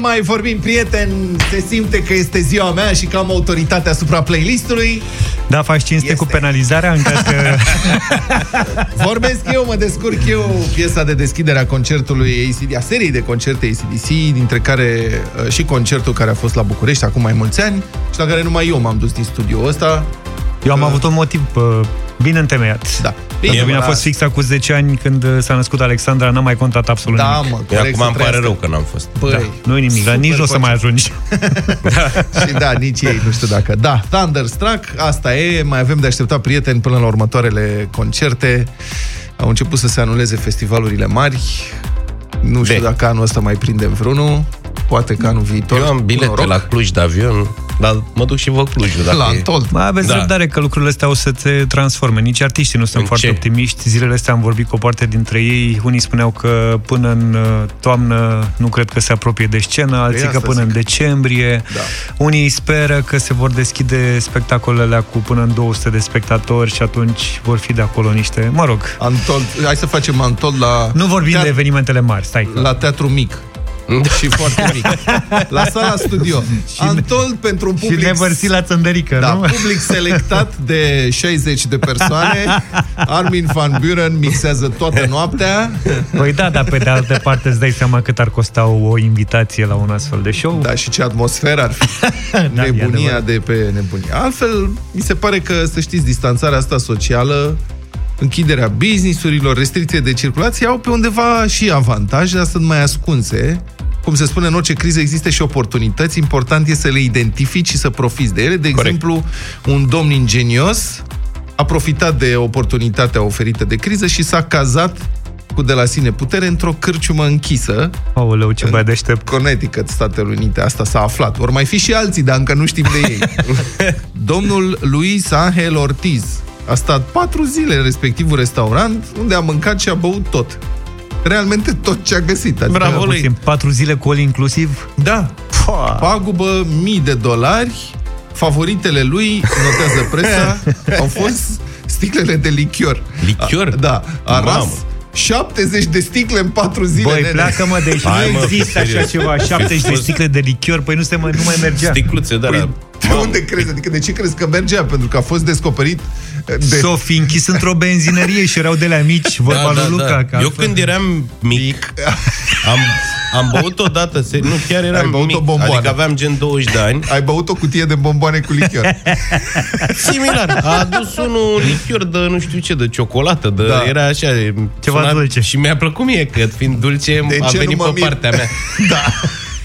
mai vorbim, prieten. Se simte că este ziua mea și că am autoritatea asupra playlistului. Da, faci cinste Este. cu penalizarea în caz că... Vorbesc eu, mă descurc eu piesa de deschidere a concertului ACD, a seriei de concerte ACDC, dintre care uh, și concertul care a fost la București acum mai mulți ani și la care numai eu m-am dus din studioul ăsta. Eu am avut un motiv uh, bine întemeiat. Da. Bine, bine a da. fost fix cu 10 ani când uh, s-a născut Alexandra, n-am mai contat absolut Da, nimic. mă, Eu corect acum să îmi pare trăiască. rău că n-am fost. Băi, Da, nu-i nimic, dar super nici nu o să mai concert. ajungi. Și da, nici ei, nu știu dacă. Da, Thunderstruck, asta e, mai avem de așteptat prieteni până la următoarele concerte. Au început să se anuleze festivalurile mari. Nu știu De. dacă anul ăsta mai prindem vreunul. Poate că anul viitor. Eu am Cu bilete noroc. la Cluj de avion, dar mă duc și vă Clujul. Dacă la e. Antold. Mai aveți Da. da. răbdare că lucrurile astea o să se transforme. Nici artiștii nu sunt În foarte ce? optimiști. Zilele astea am vorbit cu o parte dintre ei. Unii spuneau că până în uh, toamnă nu cred că se apropie de scenă, alții că asta până în zic. decembrie. Da. Unii speră că se vor deschide spectacolele cu până în 200 de spectatori și atunci vor fi de acolo niște... Mă rog, Antold. Hai să facem Antold la... nu vorbim teat- de evenimentele mari, stai. La teatru mic. Și foarte mic. La sala studio. Antold pentru un Și public... nevărsi la țândărică, Da, nu? public selectat de 60 de persoane. Armin van Buren mixează toată noaptea. Păi da, dar pe de altă parte îți dai seama cât ar costa o, o invitație la un astfel de show. Da, și ce atmosferă ar fi. Da, e Nebunia adevărat. de pe nebunie. Altfel, mi se pare că, să știți, distanțarea asta socială, închiderea businessurilor, restricție de circulație au pe undeva și avantaje, dar sunt mai ascunse. Cum se spune, în orice criză există și oportunități. Important este să le identifici și să profiți de ele. De Corect. exemplu, un domn ingenios a profitat de oportunitatea oferită de criză și s-a cazat cu de la sine putere într-o cârciumă închisă Aoleu, ce băiat deștept. Connecticut, Statele Unite, asta s-a aflat. Or mai fi și alții, dar încă nu știm de ei. Domnul Luis Angel Ortiz a stat patru zile în respectivul restaurant, unde a mâncat și a băut tot. Realmente tot ce a găsit. Adică, Bravo lui. Puțin, patru zile cu all inclusiv? Da. Pagubă mii de dolari. Favoritele lui, notează presa, au fost sticlele de lichior. Lichior? Da, a ras Mamă. 70 de sticle în patru zile. Băi, nene. pleacă-mă, deci Hai, nu mă, există așa serios. ceva, 70 de fost- sticle de lichior, păi nu, se mai, nu mai mergea. Sticluțe, da, Păi, da. de unde crezi? Adică de ce crezi că mergea? Pentru că a fost descoperit de... S-o fi închis într-o benzinărie și erau de la mici, vorba lui Luca. că Eu altfel- când eram mic, am, am băut odată, se, nu, chiar Ai eram băut mic, o bomboană. adică aveam gen 20 de ani. Ai băut o cutie de bomboane cu lichior. Similar. A adus unul un lichior de nu știu ce, de ciocolată, de, Da. da. era așa. Ceva dulce. Și mi-a plăcut mie, că fiind dulce, De a ce venit nu mă pe mir? partea mea. da.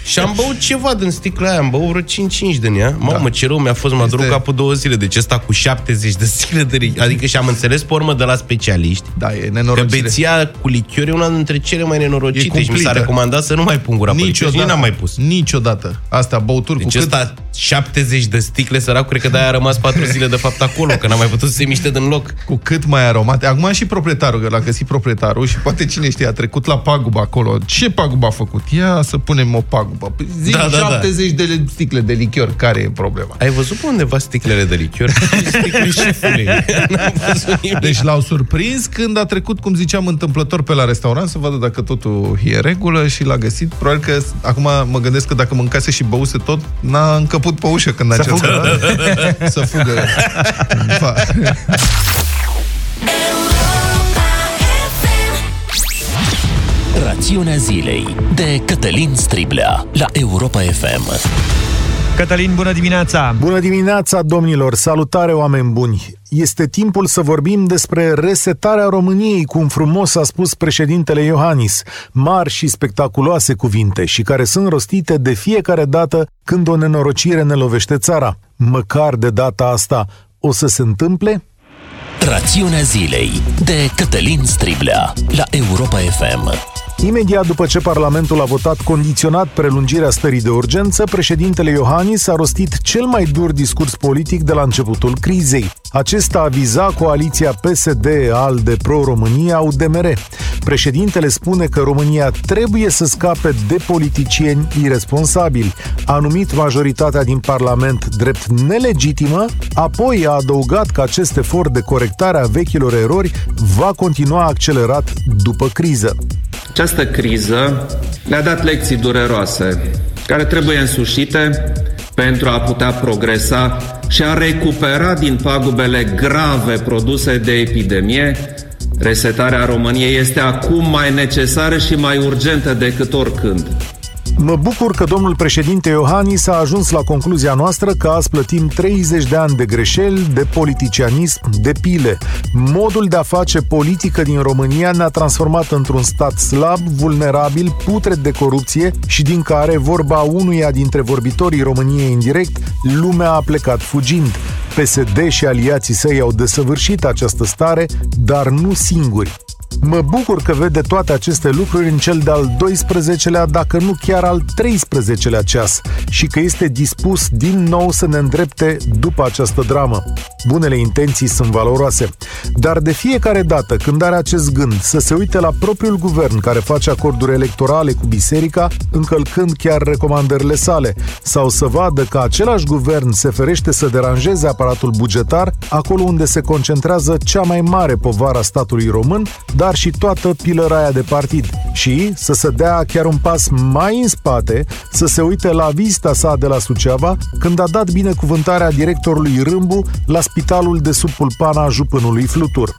Și am băut ceva din sticla aia, am băut vreo 5-5 din ea. Mamă, ce rău mi-a fost, m-a Este- durut capul două zile. Deci ăsta cu 70 de sticle de lichior. Adică și am înțeles pe urmă de la specialiști Da, e că nenorocire. beția cu lichior e una dintre cele mai E nenorocite și mi s-a cumplită. recomandat să nu mai pun gura pe lichior și nici Niciodată. n-am mai pus. Niciodată. Asta, băuturi Deci cu cât... ăsta 70 de sticle, săracul, cred că de-aia a rămas 4 zile de fapt acolo, că n-a mai putut să se miște din loc. cu cât mai aromate. Acum și proprietarul, că l-a găsit proprietarul și poate cine știe, a trecut la pagubă acolo. Ce pagubă a făcut? Ia să punem o pagubă. Păi Zi Da, da, da. 70 de sticle de lichior. Care e problema? Ai văzut pe undeva sticlele de lichior? Sticle șefului. N-am văzut nimic. Deci l-au surprins când a trecut, cum ziceam, întâmplător pe la restaurant să vadă dacă totul e în regulă și l-a găsit. Probabil că acum mă gândesc că dacă mâncase și băuse tot, n-a încăput pe ușă când a Să încercat. fugă. Să fugă. Rațiunea zilei de Cătălin Striblea la Europa FM. Cătălin, bună dimineața! Bună dimineața, domnilor! Salutare, oameni buni! Este timpul să vorbim despre resetarea României, cum frumos a spus președintele Iohannis. Mari și spectaculoase cuvinte și care sunt rostite de fiecare dată când o nenorocire ne lovește țara. Măcar de data asta o să se întâmple? Rațiunea zilei de Cătălin Striblea la Europa FM. Imediat după ce Parlamentul a votat condiționat prelungirea stării de urgență, președintele Iohannis a rostit cel mai dur discurs politic de la începutul crizei. Acesta a vizat coaliția PSD al de Pro-România UDMR. Președintele spune că România trebuie să scape de politicieni irresponsabili. A numit majoritatea din Parlament drept nelegitimă, apoi a adăugat că acest efort de corectare a vechilor erori va continua accelerat după criză. Această criză ne-a dat lecții dureroase care trebuie însușite pentru a putea progresa și a recupera din pagubele grave produse de epidemie, resetarea României este acum mai necesară și mai urgentă decât oricând. Mă bucur că domnul președinte Iohannis a ajuns la concluzia noastră că azi plătim 30 de ani de greșeli, de politicianism, de pile. Modul de a face politică din România ne-a transformat într-un stat slab, vulnerabil, putred de corupție și din care, vorba unuia dintre vorbitorii României indirect, lumea a plecat fugind. PSD și aliații săi au desăvârșit această stare, dar nu singuri. Mă bucur că vede toate aceste lucruri în cel de-al 12-lea, dacă nu chiar al 13-lea ceas, și că este dispus din nou să ne îndrepte după această dramă. Bunele intenții sunt valoroase, dar de fiecare dată când are acest gând să se uite la propriul guvern care face acorduri electorale cu biserica, încălcând chiar recomandările sale, sau să vadă că același guvern se ferește să deranjeze aparatul bugetar acolo unde se concentrează cea mai mare povară a statului român, dar și toată pilăraia de partid. Și să se dea chiar un pas mai în spate, să se uite la vizita sa de la Suceava, când a dat binecuvântarea directorului Râmbu la spitalul de sub pulpana jupânului Flutur.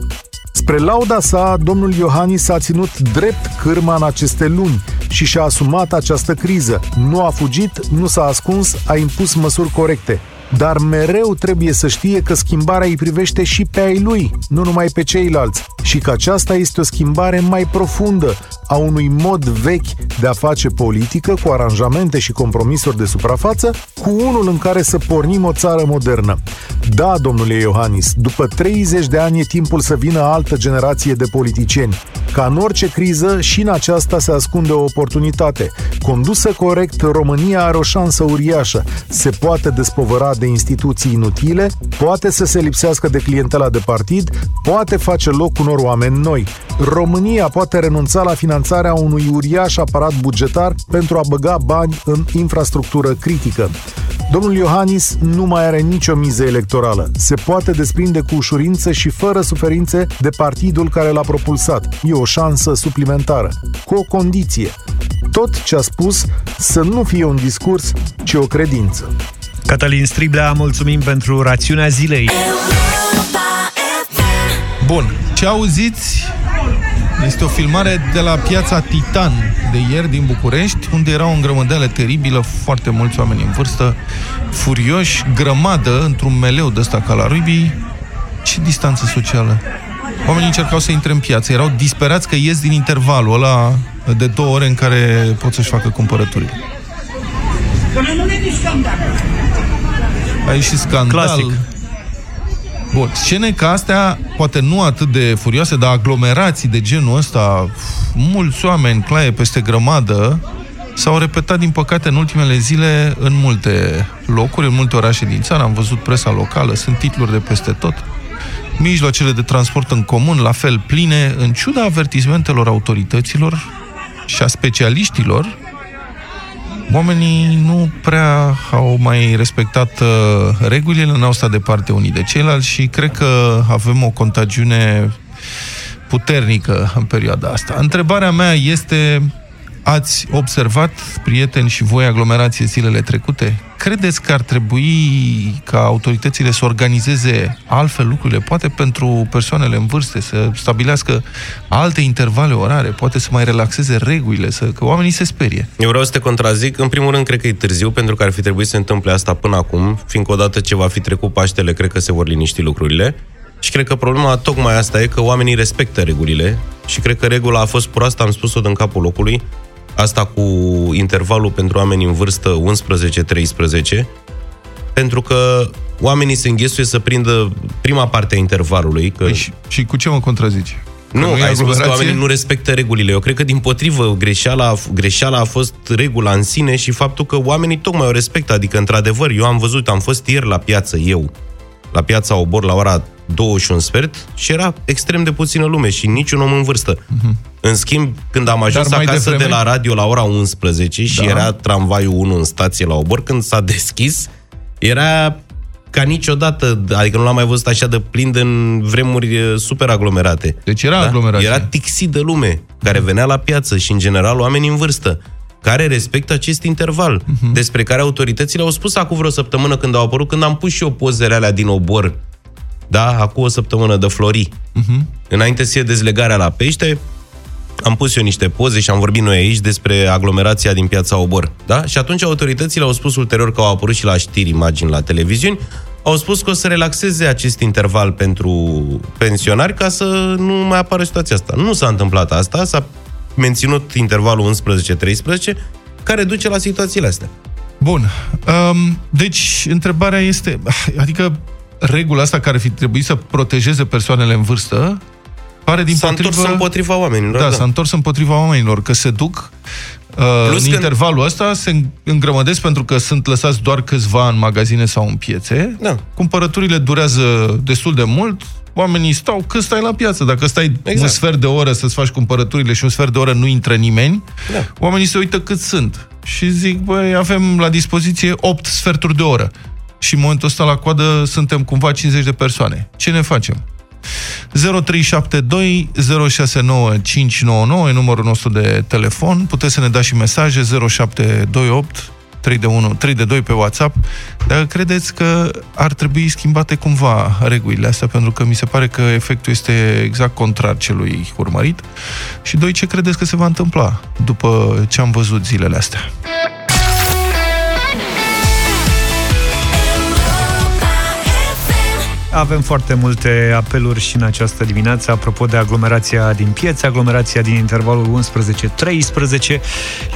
Spre lauda sa, domnul Iohannis a ținut drept cârma în aceste luni și și-a asumat această criză. Nu a fugit, nu s-a ascuns, a impus măsuri corecte dar mereu trebuie să știe că schimbarea îi privește și pe ai lui, nu numai pe ceilalți, și că aceasta este o schimbare mai profundă a unui mod vechi de a face politică cu aranjamente și compromisuri de suprafață, cu unul în care să pornim o țară modernă. Da, domnule Iohannis, după 30 de ani e timpul să vină altă generație de politicieni. Ca în orice criză, și în aceasta se ascunde o oportunitate. Condusă corect, România are o șansă uriașă. Se poate despovăra de instituții inutile, poate să se lipsească de clientela de partid, poate face loc unor oameni noi. România poate renunța la finanțarea unui uriaș aparat bugetar pentru a băga bani în infrastructură critică. Domnul Iohannis nu mai are nicio miză electorală. Se poate desprinde cu ușurință și fără suferințe de partidul care l-a propulsat. E o șansă suplimentară, cu o condiție. Tot ce a spus să nu fie un discurs, ci o credință. Cătălin Striblea, mulțumim pentru rațiunea zilei. Bun, ce auziți este o filmare de la piața Titan de ieri din București, unde era o îngrămădeală teribilă, foarte mulți oameni în vârstă, furioși, grămadă, într-un meleu de ăsta ca la rubii. Ce distanță socială? Oamenii încercau să intre în piață, erau disperați că ies din intervalul ăla de două ore în care pot să-și facă cumpărăturile. Aici și scandal. Clasic. Bun, scene ca astea, poate nu atât de furioase, dar aglomerații de genul ăsta, mulți oameni, claie peste grămadă, s-au repetat, din păcate, în ultimele zile în multe locuri, în multe orașe din țară. Am văzut presa locală, sunt titluri de peste tot. Mijloacele de transport în comun, la fel pline, în ciuda avertismentelor autorităților și a specialiștilor, oamenii nu prea au mai respectat uh, regulile, n-au stat departe unii de ceilalți și cred că avem o contagiune puternică în perioada asta. Întrebarea mea este, ați observat, prieteni și voi, aglomerație zilele trecute? Credeți că ar trebui ca autoritățile să organizeze altfel lucrurile, poate pentru persoanele în vârstă, să stabilească alte intervale orare, poate să mai relaxeze regulile, să, că oamenii se sperie? Eu vreau să te contrazic. În primul rând, cred că e târziu, pentru că ar fi trebuit să se întâmple asta până acum, fiindcă odată ce va fi trecut Paștele, cred că se vor liniști lucrurile. Și cred că problema tocmai asta e că oamenii respectă regulile și cred că regula a fost proastă, am spus-o din capul locului, asta cu intervalul pentru oameni în vârstă 11-13, pentru că oamenii se înghesuie să prindă prima parte a intervalului. Că... Păi și, și cu ce mă contrazici? Că Nu, e ai spus că aglomerație? oamenii nu respectă regulile. Eu cred că, din potrivă, greșeala, greșeala a fost regula în sine și faptul că oamenii tocmai o respectă. Adică, într-adevăr, eu am văzut, am fost ieri la piață, eu, la piața Obor, la ora 2 și un sfert și era extrem de puțină lume și niciun om în vârstă. În schimb, când am ajuns Dar mai acasă devreme- de la radio la ora 11 și Da. era tramvaiul 1 în stație la Obor, când s-a deschis, era ca niciodată, adică nu l-am mai văzut așa de plin de în vremuri eh, super aglomerate. Deci era aglomerație. Era tixit de lume care venea la piață și, în general, oameni în vârstă. Care respectă acest interval, uh-huh. despre care autoritățile au spus acum vreo săptămână când au apărut, când am pus și eu pozele alea din obor, da, acum o săptămână de flori, uh-huh. înainte să fie dezlegarea la pește, am pus eu niște poze și am vorbit noi aici despre aglomerația din piața Obor. Da? Și atunci autoritățile au spus ulterior că au apărut și la știri imagini la televiziuni, au spus că o să relaxeze acest interval pentru pensionari ca să nu mai apară situația asta. Nu s-a întâmplat asta, s-a menținut intervalul 11-13, care duce la situațiile astea. Bun. Um, deci, întrebarea este, adică regula asta care fi trebuit să protejeze persoanele în vârstă, pare din S-a potrivă... întors împotriva oamenilor. Da, s-a întors împotriva oamenilor, că se duc uh, Plus în că- intervalul ăsta, se îngrămădesc pentru că sunt lăsați doar câțiva în magazine sau în piețe. Da. Cumpărăturile durează destul de mult, oamenii stau cât stai la piață. Dacă stai Exact. un sfert de oră să-ți faci cumpărăturile și un sfert de oră nu intră nimeni, Da. oamenii se uită cât sunt. Și zic, băi, avem la dispoziție 8 sferturi de oră. Și în momentul ăsta la coadă suntem cumva 50 de persoane. Ce ne facem? 0372 069599 e numărul nostru de telefon. Puteți să ne dați și mesaje 0728 3 de 1, 3 de 2 pe WhatsApp. Dacă credeți că ar trebui schimbate cumva regulile astea, pentru că mi se pare că efectul este exact contrar celui urmărit. Și doi, ce credeți că se va întâmpla după ce am văzut zilele astea? Avem foarte multe apeluri și în această dimineață, apropo de aglomerația din piețe, aglomerația din intervalul 11-13.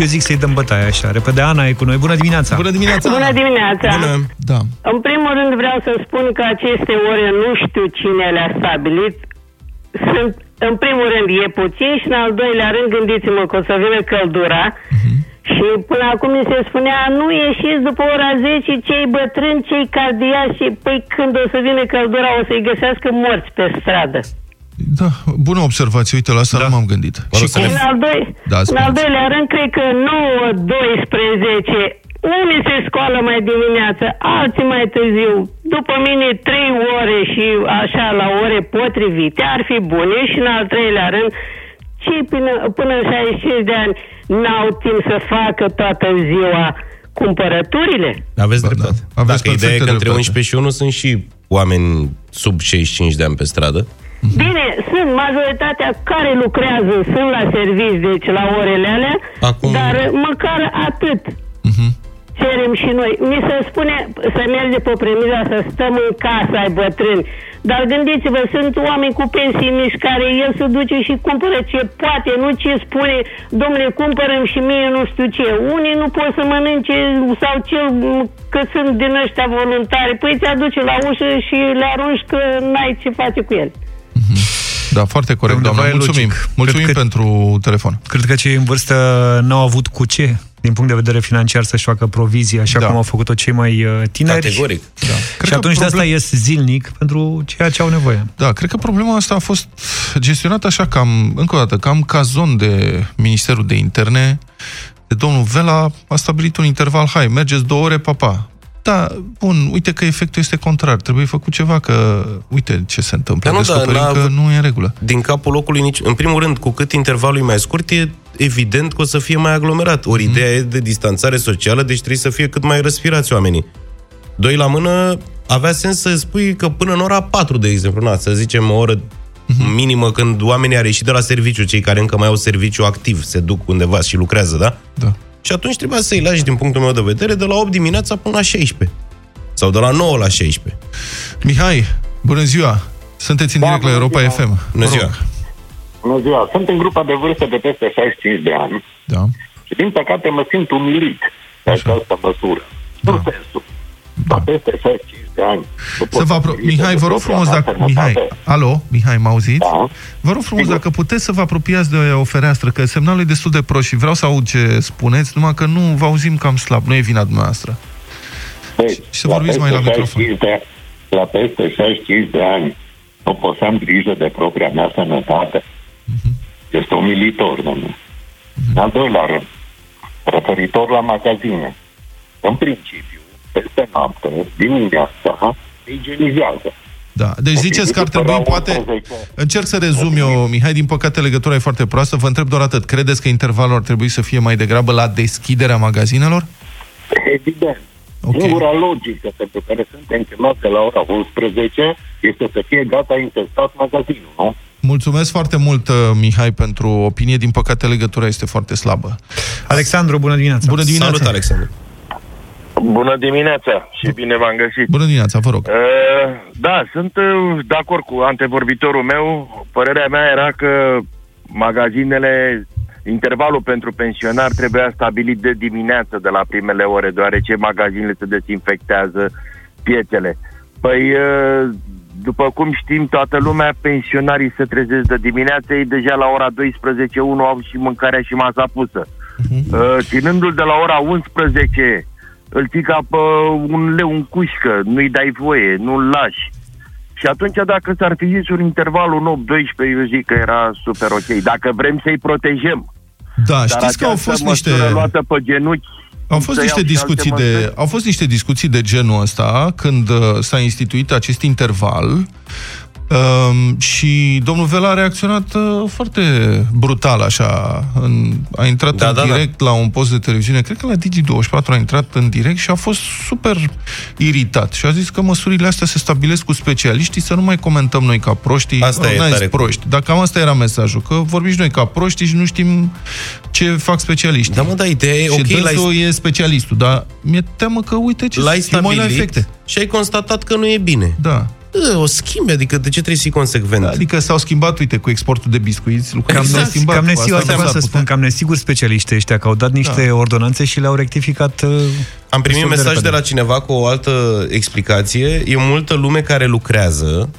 Eu zic să-i dăm bătaie așa. Repede, Ana e cu noi. Bună dimineața! Bună dimineața! Bună dimineața! Bună! Da. În primul rând vreau să spun că aceste ore nu știu cine le-a stabilit. Sunt, în primul rând, e puțin și în al doilea rând, gândiți-mă că o să vină căldura și până acum mi se spunea, nu ieșiți după ora 10, cei bătrâni, cei cardiaci, și păi când o să vină căldura o să-i găsească morți pe stradă. Da, bună observație. Uite, la asta Da. nu m-am gândit. Mă rog Și să cum? ne- În al, doi, Da, în al spuneți. doilea rând, cred că 9-12, unii se scoală mai dimineață, alții mai târziu. După mine, 3 ore și așa la ore potrivite ar fi bune și în al treilea rând, cei până, până în 65 de ani n-au timp să facă toată ziua cumpărăturile. Aveți Ba, dreptate. da. Aveți Dacă ideea e perfectă că între dreptate. 11 și 1 sunt și oameni sub 65 de ani pe stradă. Bine, sunt majoritatea care lucrează, sunt la servici, deci la orele alea, Acum- dar măcar atât. Cerem și noi. Mi se spune să merge pe premiza să stăm în casă ai bătrâni. Dar gândiți-vă, sunt oameni cu pensii mici care el se duce și cumpără ce poate, nu ce spune, domnule, cumpărăm și mie nu știu ce. Unii nu pot să mănânce sau ce, că sunt din ăștia voluntari. Păi ți aduce la ușă și le arunci că n-ai ce face cu el. Da, foarte corect, Undeva doamna. e Mulțumim. logic. Mulțumim Cred că- pentru telefon. Cred că cei în vârstă n-au avut cu ce, din punct de vedere financiar, să-și facă provizii, așa Da. cum au făcut-o cei mai uh, tineri. Categoric. Da. Cred Și că atunci de asta problem- ies zilnic pentru ceea ce au nevoie. Da, cred că problema asta a fost gestionată așa cam, încă o dată, cam ca zon de Ministerul de Interne, de domnul Vela a stabilit un interval, hai, mergeți două ore, papa. Da, bun, uite că efectul este contrar, trebuie făcut ceva, că uite ce se întâmplă, Dar nu, dar descoperim n-a că avut- nu e în regulă. Din capul locului, nici... în primul rând, cu cât intervalul e mai scurt, e evident că o să fie mai aglomerat. Ori Mhm. ideea e de distanțare socială, deci trebuie să fie cât mai răspirați oamenii. Doi la mână, avea sens să spui că până în ora 4, de exemplu, na, să zicem o oră Mhm. minimă când oamenii ar ieși de la serviciu, cei care încă mai au serviciu activ, se duc undeva și lucrează, da? Da. Și atunci trebuia să-i lași, din punctul meu de vedere, de la 8 dimineața până la 16. Sau de la 9 la 16. Mihai, bună ziua! Sunteți în Da, direct la bună Europa ziua. FM. Bună Vă rog. ziua! Bună ziua, sunt în grupa de vârstă de peste 65 de ani Da. și din păcate mă simt umilit de această măsură. Da. În sensul, la peste 65 de ani. nu pot Să vă apro- trăi Mihai, de vă rog propria frumos mea dacă... Mihai, sănătate. alo, Mihai, mă auziți? Da. Vă rog frumos Sigur. dacă puteți să vă apropiați de o fereastră, că semnalul e destul de prost și vreau să aud ce spuneți, numai că nu vă auzim cam slab, nu e vina dumneavoastră. Deci, Și să vorbiți mai la peste microfon. 65 De, la peste 65 de ani nu pot să am grijă de propria mea sănătate. Mhm. Este umilitor, domnule. În al doilea rând, referitor la magazine, în principiu, peste noapte, dimineața, se igienizează. Da. Deci ziceți că ar trebui, poate... Încerc să rezum eu, Mihai, din păcate legătura e foarte proastă. Vă întreb doar atât. Credeți că intervalul ar trebui să fie mai degrabă la deschiderea magazinelor? Evident. Okay. Singura logică pentru care suntem chemați de la ora 11 este să fie gata intestat magazinul, nu? Mulțumesc foarte mult, uh, Mihai, pentru opinie. Din păcate, legătura este foarte slabă. Alexandru, bună dimineața! Bună dimineața! Salut, Alexandru! Bună dimineața și bine v-am găsit. Bună dimineața, vă rog. Uh, da, sunt uh, de acord cu antevorbitorul meu. Părerea mea era că magazinele, intervalul pentru pensionar trebuia stabilit de dimineață, de la primele ore, deoarece magazinele se dezinfectează piețele. Păi, uh, după cum știm, toată lumea, pensionarii se trezesc de dimineață, ei deja la ora 12, 1 au și mâncarea și masa pusă. Uh-huh. Uh, ținându-l de la ora 11 îl ții ca pe un leu în cușcă, nu-i dai voie, nu-l lași. Și atunci, dacă s-ar fi zis un interval, un 8-12, eu zic că era super ok. Dacă vrem să-i protejăm. Da, Dar știți că au fost niște... luată pe genunchi, au fost, niște discuții de, au fost niște discuții de genul ăsta când uh, s-a instituit acest interval Um, și domnul Vela a reacționat uh, foarte brutal, așa. În, a intrat da, în da, da. direct da. la un post de televiziune, cred că la Digi24 a intrat în direct și a fost super iritat. Și a zis că măsurile astea se stabilesc cu specialiștii, să nu mai comentăm noi ca proștii. Asta e tare proști. Dar cam asta era mesajul, că vorbim și noi ca proștii și nu știm ce fac specialiștii. Da, mă, da, ideea e și ok. Și e specialistul, dar mi-e teamă că, uite ce l-ai stabilit la efecte. și ai constatat că nu e bine. Da o schimbi, adică de ce trebuie să fii consecvent? Adică s-au schimbat, uite, cu exportul de biscuiți, lucrurile cam, exact. schimbat. Cam nesigur, asta să spun, cam nesigur specialiștii ăștia, că au dat niște da. ordonanțe și le-au rectificat uh, Am primit mesaj de, de la cineva cu o altă explicație. E multă lume care lucrează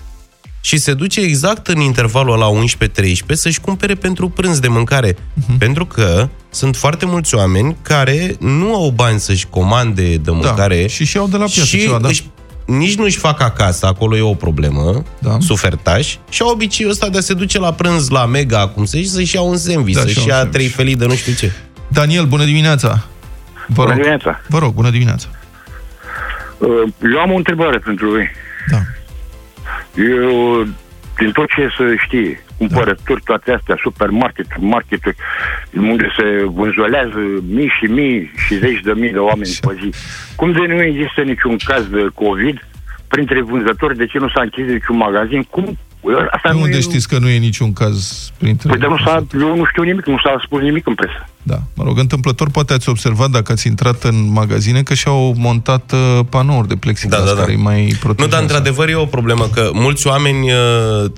și se duce exact în intervalul la 11-13 să-și cumpere pentru prânz de mâncare. Uh-huh. Pentru că sunt foarte mulți oameni care nu au bani să-și comande de da, mâncare da, și și au de la piață și ceva, da? își nici nu-și fac acasă, acolo e o problemă, da. sufertaș, și au obiceiul ăsta de a se duce la prânz la Mega, acum să și să-și ia un sandwich, da, să-și ia trei felii de nu știu ce. Daniel, bună dimineața! Vă bună rog. dimineața! Vă rog, bună dimineața! Uh, eu am o întrebare pentru voi. Da. Eu, din tot ce să știe, cumpărături, da. toate astea, supermarket, market unde se vânzolează mii și mii și zeci de mii de oameni pe zi. Cum de nu există niciun caz de COVID printre vânzători, de ce nu s-a închis niciun magazin? Cum Asta nu unde e... știți că nu e niciun caz printre... Păi, dar nu s-a, eu nu știu nimic, nu s-a spus nimic în presă. Da, mă rog, întâmplător poate ați observat dacă ați intrat în magazine că și-au montat uh, panouri de plexiglas da, da, da. care mai protejează. Nu, dar într-adevăr e o problemă că mulți oameni uh,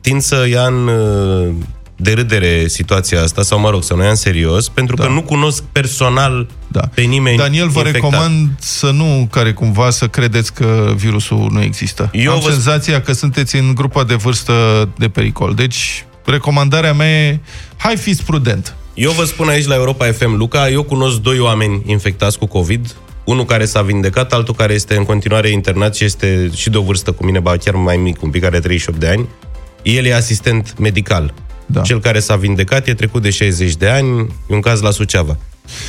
tind să ia în uh, de râdere situația asta, sau mă rog, să nu ia în serios, pentru da. că nu cunosc personal da. pe nimeni Daniel, vă infectat. recomand să nu, care cumva, să credeți că virusul nu există. Eu Am vă... senzația că sunteți în grupa de vârstă de pericol. Deci, recomandarea mea e, hai fiți prudent. Eu vă spun aici la Europa FM, Luca, eu cunosc doi oameni infectați cu COVID, unul care s-a vindecat, altul care este în continuare internat și este și de o vârstă cu mine, ba chiar mai mic, un pic, are 38 de ani. El e asistent medical da. Cel care s-a vindecat e trecut de 60 de ani, e un caz la Suceava.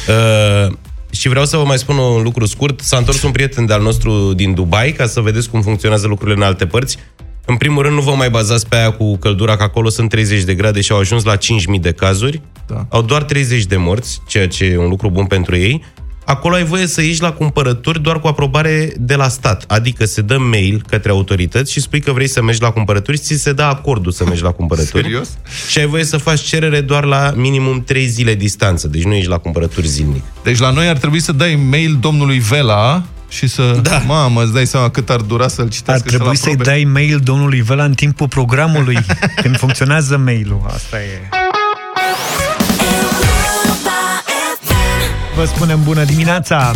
Uh, și vreau să vă mai spun un lucru scurt. S-a întors un prieten de-al nostru din Dubai, ca să vedeți cum funcționează lucrurile în alte părți. În primul rând, nu vă mai bazați pe aia cu căldura, că acolo sunt 30 de grade și au ajuns la 5.000 de cazuri. Da. Au doar 30 de morți, ceea ce e un lucru bun pentru ei acolo ai voie să ieși la cumpărături doar cu aprobare de la stat. Adică se dă mail către autorități și spui că vrei să mergi la cumpărături și ți se dă acordul să mergi la cumpărături. Serios? Și ai voie să faci cerere doar la minimum 3 zile distanță. Deci nu ești la cumpărături zilnic. Deci la noi ar trebui să dai mail domnului Vela și să... Da. Mamă, îți dai seama cât ar dura să-l citească Ar trebui să-i dai mail domnului Vela în timpul programului, când funcționează mailul. Asta e... Vă spunem bună dimineața!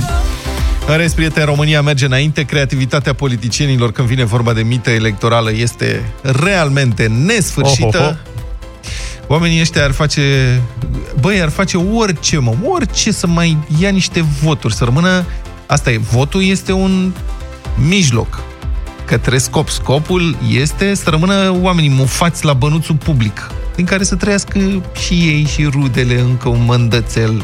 În rest, prieteni, România merge înainte. Creativitatea politicienilor când vine vorba de mită electorală este realmente nesfârșită. Oh, oh, oh. Oamenii ăștia ar face... Băi, ar face orice, mă, orice să mai ia niște voturi, să rămână... Asta e, votul este un mijloc către scop. Scopul este să rămână oamenii mufați la bănuțul public, din care să trăiască și ei și rudele încă un mândățel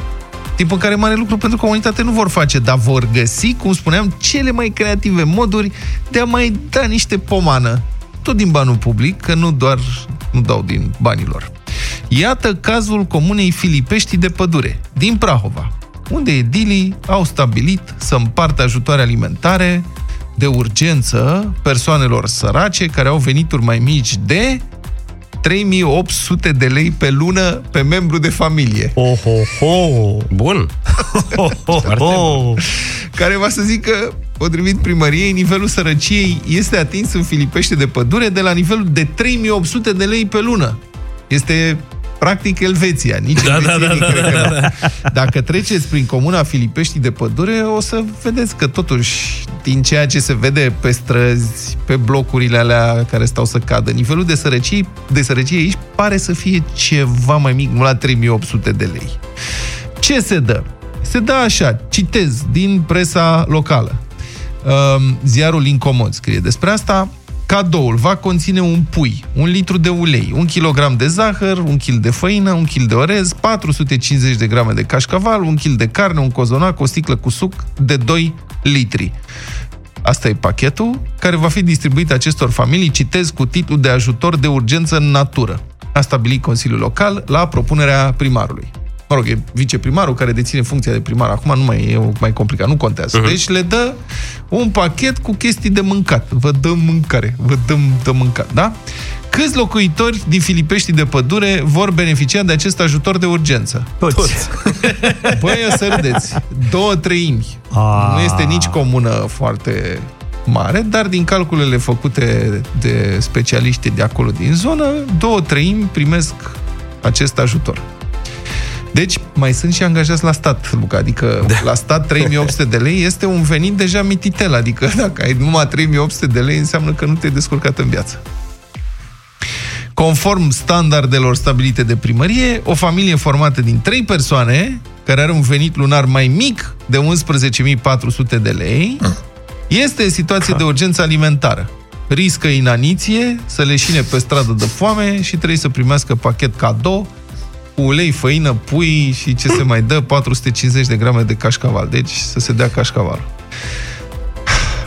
timp în care mare lucru pentru comunitate nu vor face, dar vor găsi, cum spuneam, cele mai creative moduri de a mai da niște pomană tot din banul public, că nu doar nu dau din banii lor. Iată cazul comunei Filipești de Pădure, din Prahova, unde edilii au stabilit să împartă ajutoare alimentare de urgență persoanelor sărace care au venituri mai mici de 3800 de lei pe lună pe membru de familie. Oh, oh, oh. Bun. Oh, oh, oh. Care va să zică, potrivit primăriei, nivelul sărăciei este atins în Filipește de Pădure de la nivelul de 3800 de lei pe lună. Este practic Elveția. Nici Da, da, elvețienii da, da, cred că da, nu. da. Dacă treceți prin comuna Filipeștii de Pădure, o să vedeți că totuși, din ceea ce se vede pe străzi, pe blocurile alea care stau să cadă, nivelul de sărăcie, de sărăcie aici pare să fie ceva mai mic, nu la 3800 de lei. Ce se dă? Se dă așa, citez din presa locală. Um, Ziarul Incomod scrie despre asta. Cadoul va conține un pui, un litru de ulei, un kilogram de zahăr, un kil de făină, un kil de orez, 450 de grame de cașcaval, un kil de carne, un cozonac, o sticlă cu suc de 2 litri. Asta e pachetul care va fi distribuit acestor familii, citez, cu titlul de ajutor de urgență în natură. A stabilit Consiliul Local la propunerea primarului. Mă rog, e viceprimarul care deține funcția de primar. Acum nu mai e mai complicat, nu contează. Uh-huh. Deci le dă un pachet cu chestii de mâncat. Vă dăm mâncare, vă dăm de mâncat, da? Câți locuitori din Filipești de Pădure vor beneficia de acest ajutor de urgență? Toți. Băi, o să râdeți. Două treimi. A. Nu este nici comună foarte mare, dar din calculele făcute de specialiști de acolo din zonă, două treimi primesc acest ajutor. Deci, mai sunt și angajați la stat, Luca, adică da. la stat 3800 de lei este un venit deja mititel, adică dacă ai numai 3800 de lei înseamnă că nu te-ai descurcat în viață. Conform standardelor stabilite de primărie, o familie formată din trei persoane, care are un venit lunar mai mic de 11.400 de lei, este în situație de urgență alimentară. Riscă inaniție, să leșine pe stradă de foame și trebuie să primească pachet cadou cu ulei, făină, pui și ce se mai dă, 450 de grame de cașcaval. Deci să se dea cașcaval.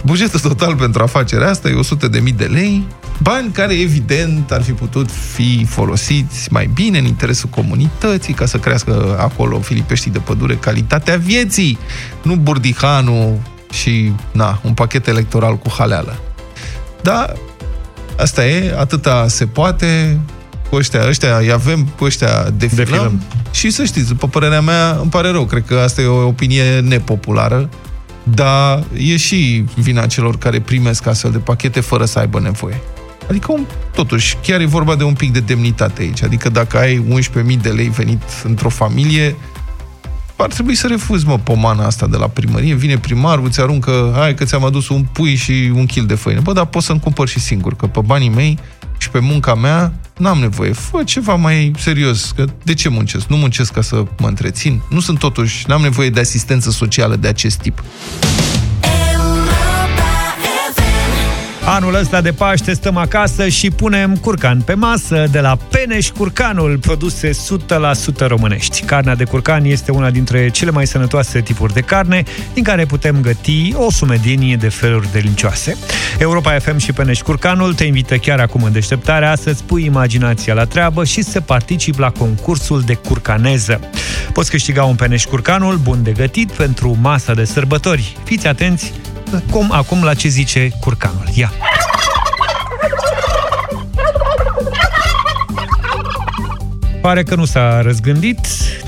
Bugetul total pentru afacerea asta e 100.000 de lei, bani care evident ar fi putut fi folosiți mai bine în interesul comunității, ca să crească acolo Filipeștii de pădure calitatea vieții, nu burdihanul și na, un pachet electoral cu haleală. Da, asta e, atâta se poate, cu ăștia, ăștia îi avem, cu ăștia defilăm, Defilăm. și să știți, după părerea mea, îmi pare rău, cred că asta e o opinie nepopulară, dar e și vina celor care primesc astfel de pachete fără să aibă nevoie. Adică, un, totuși, chiar e vorba de un pic de demnitate aici. Adică dacă ai 11.000 de lei venit într-o familie, ar trebui să refuzi, mă, pomana asta de la primărie. Vine primarul, îți aruncă, hai că ți-am adus un pui și un kil de făină. Bă, dar pot să-mi cumpăr și singur, că pe banii mei și pe munca mea n-am nevoie. Fă ceva mai serios, că de ce muncesc? Nu muncesc ca să mă întrețin. Nu sunt totuși, n-am nevoie de asistență socială de acest tip. Anul ăsta de Paște stăm acasă și punem curcan pe masă de la Peneș Curcanul, produse 100% românești. Carnea de curcan este una dintre cele mai sănătoase tipuri de carne, din care putem găti o sumedenie de feluri delincioase. Europa FM și Peneș Curcanul te invită chiar acum în deșteptarea să-ți pui imaginația la treabă și să participi la concursul de curcaneză. Poți câștiga un Peneș Curcanul bun de gătit pentru masa de sărbători. Fiți atenți cum acum la ce zice curcanul. Ia! Pare că nu s-a răzgândit.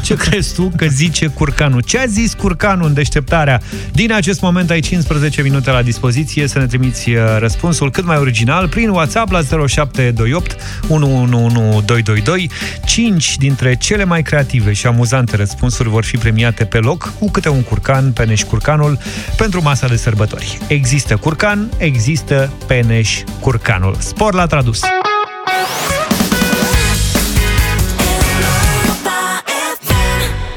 Ce crezi tu că zice curcanul? Ce a zis curcanul în deșteptarea? Din acest moment ai 15 minute la dispoziție să ne trimiți uh, răspunsul cât mai original prin WhatsApp la 0728 111222. 5 dintre cele mai creative și amuzante răspunsuri vor fi premiate pe loc cu câte un curcan, Peneș Curcanul, pentru masa de sărbători. Există curcan, există Peneș Curcanul. Spor la tradus!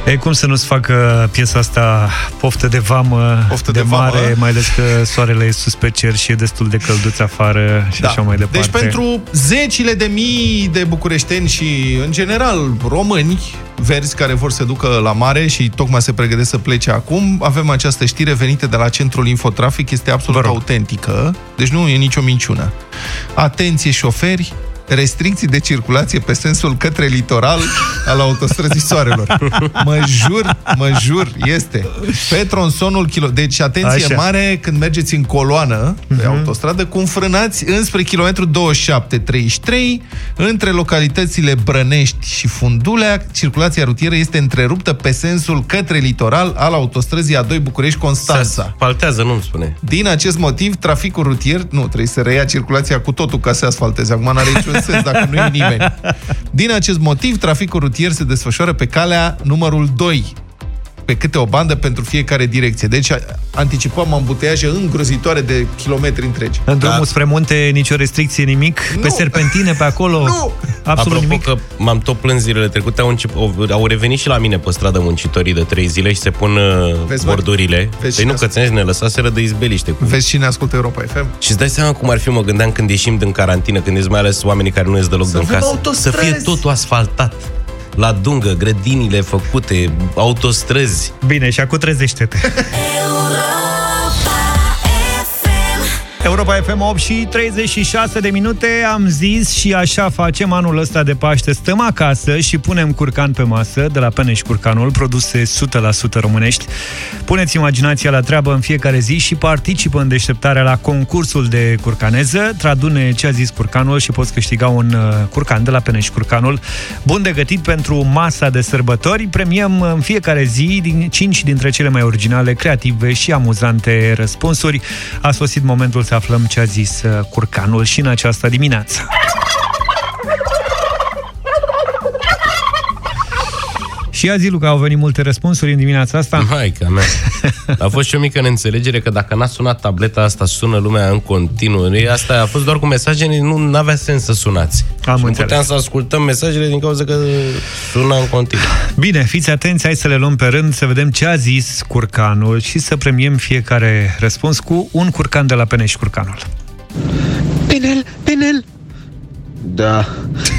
E cum să nu-ți facă piesa asta poftă de vamă, Poftă de, de vamă. mare, mai ales că soarele e sus pe cer și e destul de călduț afară și așa mai departe. Deci pentru zecile de mii de bucureșteni și, în general, români verzi care vor să ducă la mare și tocmai se pregătesc să plece acum, avem această știre venită de la Centrul Infotrafic, este absolut Vă rog. autentică, deci nu e nicio minciună. Atenție șoferi, restricții de circulație pe sensul către litoral al autostrăzii Soarelor. Mă jur, mă jur, este. Pe tronsonul kilo... Deci atenție Așa. mare când mergeți în coloană pe autostradă, cum frânați înspre kilometru 27-33, între localitățile Brănești și Fundulea, circulația rutieră este întreruptă pe sensul către litoral al autostrăzii A2 București-Constanța. Se asfaltează, nu-mi spune. Din acest motiv, traficul rutier, nu, trebuie să reia circulația cu totul ca să se asfalteze. Acum n-are niciun sens dacă nu e nimeni. Din acest motiv, traficul rutier se desfășoară pe calea numărul 2, pe câte o bandă pentru fiecare direcție. Deci a- anticipăm ambuteiaje îngrozitoare de kilometri întregi. În drumul Da. spre munte, nicio restricție, nimic? Nu. Pe serpentine, pe acolo? Nu. Absolut Apropo nimic? că m-am tot plâns zilele trecute, au, încep, au, au revenit și la mine pe stradă muncitorii de trei zile și se pun uh, Vezi, mă? bordurile. Vezi Păi nu, și că ți ne lăsaseră de izbeliște. Cu... Vezi cine ascultă Europa FM? Și îți dai seama cum ar fi, mă gândeam când ieșim din carantină, când ești mai ales oamenii care nu ies deloc din avem casă. Să autostrăzi. fie totul asfaltat. La dungă, grădinile făcute, autostrăzi. Bine, și acum trezește-te. Europa FM 8 și 36 de minute. Am zis și așa facem anul ăsta de Paște. Stăm acasă și punem curcan pe masă De la Peneș Curcanul, produse 100% românești. Puneți imaginația la treabă în fiecare zi Și participă în deșteptarea la concursul de curcaneză. Tradune ce a zis curcanul Și poți câștiga un uh, curcan de la Peneș Curcanul. Bun de gătit pentru masa de sărbători. Premiem în fiecare zi din 5 dintre cele mai originale, creative și amuzante răspunsuri. A sosit momentul să aflăm ce a zis uh, curcanul și în această dimineață. Și azi, Luca, au venit multe răspunsuri în dimineața asta. Hai ca mea. A fost și o mică neînțelegere că dacă n-a sunat tableta asta, sună lumea în continuu. Ei, Asta a fost doar cu mesaje, nu avea sens să sunați. Am și nu înțeles. puteam să ascultăm mesajele din cauza că sună în continuu. Bine, fiți atenți, hai să le luăm pe rând, să vedem ce a zis curcanul și să premiem fiecare răspuns cu un curcan de la Peneș Curcanul. Penel, Penel, Da.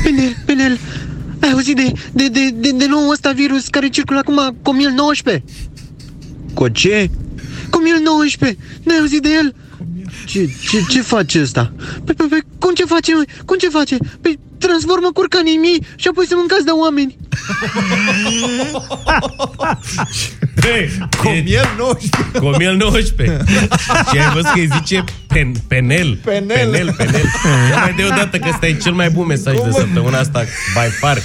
Penel, Penel, ai auzit de, de, de, de, de nou ăsta virus care circulă acum, Comil 19? Cu ce? Comil 19, n-ai auzit de el? Ce, ce, ce face ăsta? Păi, păi, păi, cum ce face, măi? Cum ce face? Păi, transformă curcanii în mii și apoi să mâncați de oameni. Comiel 19. Comiel 19. și ai văzut că îi zice pen, penel. Penel. Penel, penel. Ia mai de o dată că ăsta e cel mai bun mesaj de săptămâna asta, by far.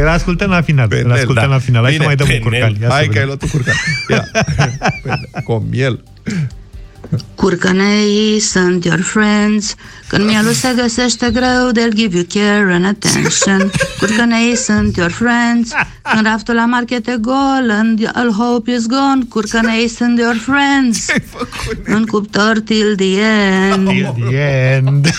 Îl ascultăm la final. Îl ascultăm da. la final. Hai Bine, să mai dăm un penel. curcan. Ia să Hai că vedem. ai luat un curcan. Ia. Comiel. Curcăneii sunt your friends Când mielul se găsește greu They'll give you care and attention Curcăneii sunt your friends Când raftul la market e gol And all hope is gone Curcăneii sunt your friends În cuptor till the end Till the end.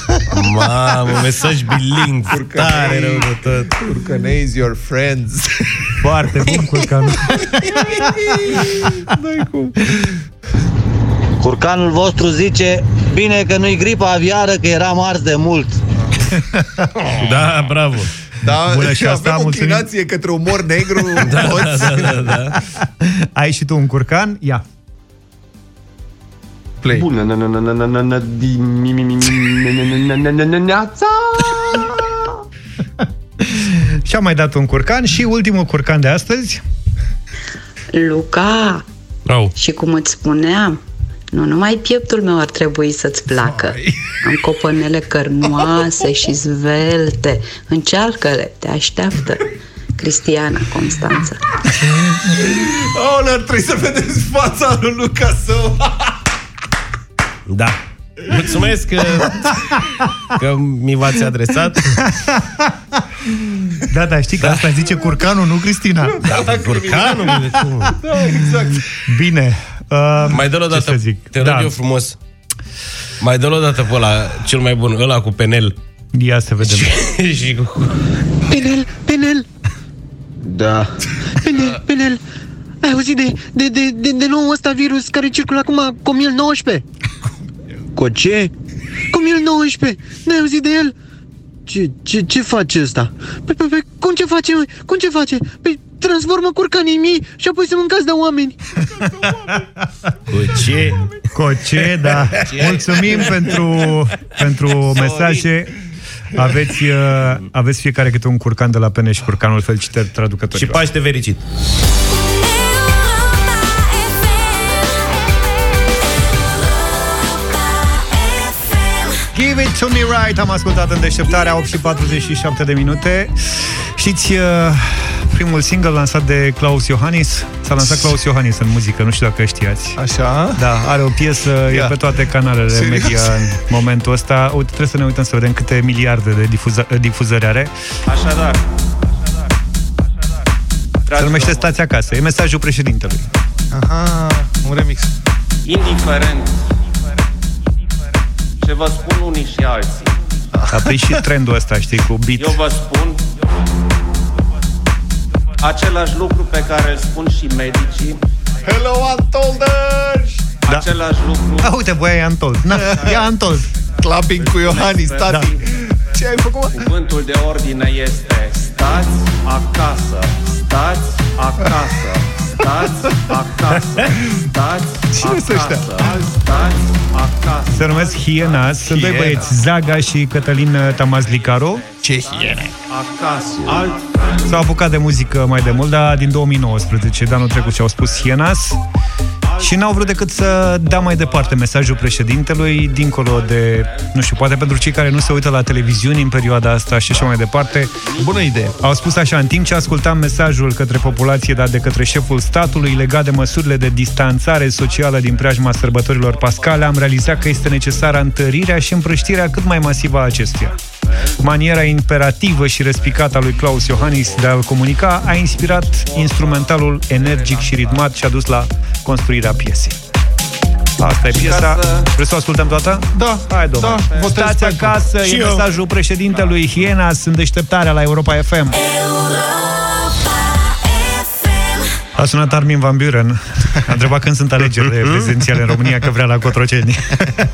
Mamă, mesaj bilingv. Tare rău de tot. Curcănei your friends. Foarte bun curcanul. N-ai cum. Curcanul vostru zice Bine că nu-i gripa aviară Că eram ars de mult Da, bravo. Da, Bună și asta, avem o mulțumim. inclinație către umor negru. Da, toți. da, da, da, da. Ai și tu un curcan? Ia. Play. Bună na- na- na- na- na- na- na- di- mi- mi- mi- mi- na- na- na- na- na- na- neața! Și am mai dat un curcan și ultimul curcan de astăzi. Luca Au. Și cum îți spuneam nu numai pieptul meu ar trebui să-ți placă. Am copănele cărnoase și zvelte. Încearcă-le, te așteaptă. Cristiana Constanța. Oh, ar trebui să vedeți fața lui Luca Său. Da. Mulțumesc că, că mi v-ați adresat. Da, da, știi că asta zice curcanul, nu Cristina. Da, curcanul. Da, exact. Bine. Uh, Mai dă-l o ce dată, să zic? te rog Da. eu frumos. Mai dă-l o dată pe ăla, cel mai bun, ăla cu penel. Ia să vedem. și cu... Penel, Penel, Da. Penel, Penel, ai auzit de, de, de, de, de nou ăsta virus care circulă acum, Comil-19? Cu ce? Comil-19, n-ai auzit de el? Ce, ce, ce face ăsta? Păi, păi, păi, cum ce face, măi? Cum ce face? Păi, transformă curcanii în mii și apoi să mâncați de oameni. Cu ce? Cu ce, da. Mulțumim pentru, pentru mesaje. Aveți, uh, aveți fiecare câte un curcan de la Peneș și Curcanul. Felicitări Și traducătorilor. Paște fericit! To me right Am ascultat în deșteptarea 8 și 47 de minute Știți uh, primul single lansat de Klaus Iohannis? S-a lansat Klaus Iohannis în muzică, nu știu dacă știați Așa? Da, are o piesă, Ia. e pe toate canalele Serios? media în momentul ăsta Uite, trebuie să ne uităm să vedem câte miliarde de difuza- difuzări are Așadar, Se numește Stați acasă, e mesajul președintelui Aha, un remix. indiferent ce vă spun unii și alții, A prins și trendul ăsta, știi, cu beat. Eu vă spun același lucru pe care îl spun și medicii, Hello, Untolders! da. același lucru. A, uite, voia e Antold. Na, ia Antold. Clapping cu Iohannis, tati. Ce ai făcut, mă? Cuvântul de ordine este stați acasă, stați acasă, stați acasă, stați Cine sunt ăștia? acasă, stați acasă. Se numesc Hienas, sunt doi Hiena. băieți, Zaga și Cătălin Tamazlicaru. Ce hiene? Acasă, alt S-au apucat de muzică mai de mult, dar din 2019, de anul trecut și-au spus Hienas. Și n-au vrut decât să dea mai departe mesajul președintelui, dincolo de, nu știu, poate pentru cei care nu se uită la televiziuni în perioada asta și așa mai departe. Bună idee. Au spus așa, în timp ce ascultam mesajul către populație dat de către șeful statului legat de măsurile de distanțare socială din preajma sărbătorilor pascale, am realizat că este necesară întărirea și împrăștirea cât mai masivă a acestuia. Maniera imperativă și respicată a lui Klaus Iohannis de a-l comunica a inspirat instrumentalul energic și ritmat și a dus la construirea piesei. Asta e piesa. Vreți să o ascultăm toată? Da. Hai, domnule. Da, votez Stați pentru. acasă, Și e eu. mesajul președintelui Hienas în deșteptarea la Europa FM. A sunat Armin Van Buren. A întrebat când sunt alegerile prezidențiale în România, că vrea la Cotroceni.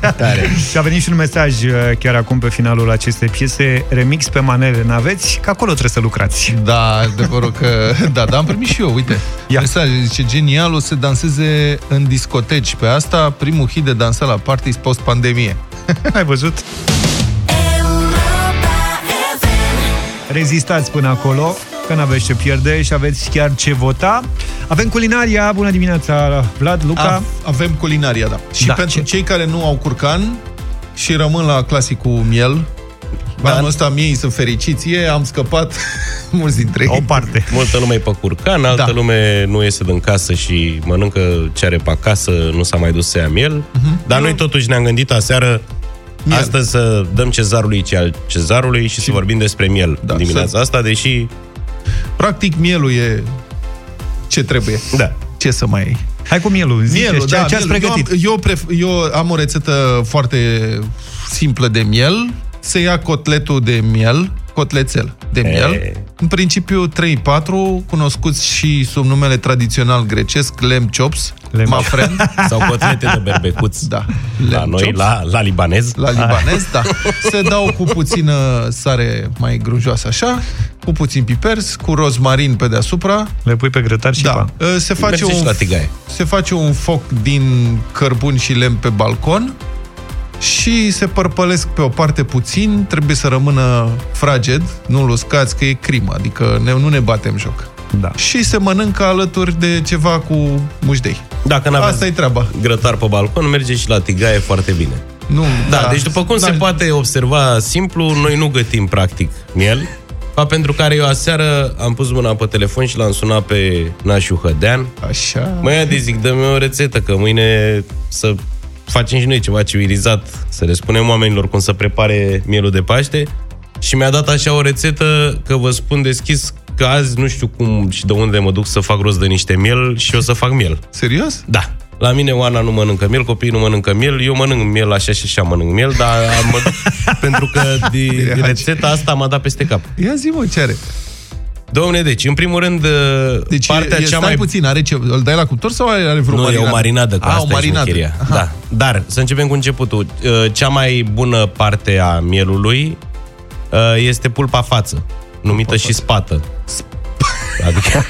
Tare. și a venit și un mesaj uh, chiar acum pe finalul acestei piese, remix pe manele n-aveți, că acolo trebuie să lucrați. Da, adevărul că... Da, da, am primit și eu, uite. Ia. Mesaj, zice, genial, o să danseze în discoteci. Pe asta, primul hit de dansat la parties post-pandemie. Ai văzut? Rezistați până acolo, că n-aveți ce pierde și aveți chiar ce vota. Avem culinaria, bună dimineața, Vlad, Luca. A, avem culinaria, da. Și Da, pentru ce- cei care nu au curcan și rămân la clasicul miel, da. anul ăsta miei sunt fericiți, e, am scăpat mulți dintre ei. O parte. Multă lume e pe curcan, altă Da. lume nu iese din casă și mănâncă ce are pe acasă, nu s-a mai dus să ia miel. Mhm. Dar noi totuși ne-am gândit aseară Miel. astăzi să dăm cezarului ce al cezarului și, să vorbim despre miel Da, dimineața să- asta, deși... Practic, mielul e ce trebuie. Da. Ce să mai ai? Hai cu mielul, ziceți, Mielul, ce, da, ce ați mielul. pregătit? Eu am, eu, pref- eu am o rețetă foarte simplă de miel. Se ia cotletul de miel, cotlețel de miel. E. În principiu 3-4, cunoscuți și sub numele tradițional grecesc, lamb chops, Lamb my friend. Sau cotlete de berbecuț. Da. La lamb noi, chops. la, la libanez. La libanez, da. Se dau cu puțină sare mai grunjoasă așa, cu puțin piper, cu rozmarin pe deasupra. Le pui pe grătar și Da. pa. Se face, Merge și un, la tigaie. se face un foc din cărbuni și lemn pe balcon și se părpălesc pe o parte puțin, trebuie să rămână fraged, nu-l uscați, că e crimă, adică ne, nu ne batem joc. Da. Și se mănâncă alături de ceva cu mușdei. Dacă n-aveți Asta e treaba. grătar pe balcon, merge și la tigaie foarte bine. Nu, Da, deci după cum da, se poate observa simplu, noi nu gătim practic miel, Fapt pentru care eu aseară am pus mâna pe telefon și l-am sunat pe Nașu Hădean. Așa. Măi, de zic, dă-mi o rețetă, că mâine să facem și noi ceva civilizat, să le spunem oamenilor cum să prepare mielul de Paște. Și mi-a dat așa o rețetă, că vă spun deschis, că azi nu știu cum și de unde mă duc să fac rost de niște miel și o să fac miel. Serios? Da. La mine Oana nu mănâncă miel, copiii nu mănâncă miel, eu mănânc miel așa și așa mănânc miel, dar am, mă, pentru că de, de rețeta asta m-a dat peste cap. Ia zi, mă, ce are? Domne, deci, în primul rând, Deci partea e, cea stai mai... puțin, are ce, îl dai la cuptor sau are are vreo Nu, marinadă? e o marinadă, cu A, asta o e marinadă. șmecheria. Aha. Da. Dar, să începem cu începutul. Uh, Cea mai bună parte a mielului uh, este pulpa față, numită și spată. Adică...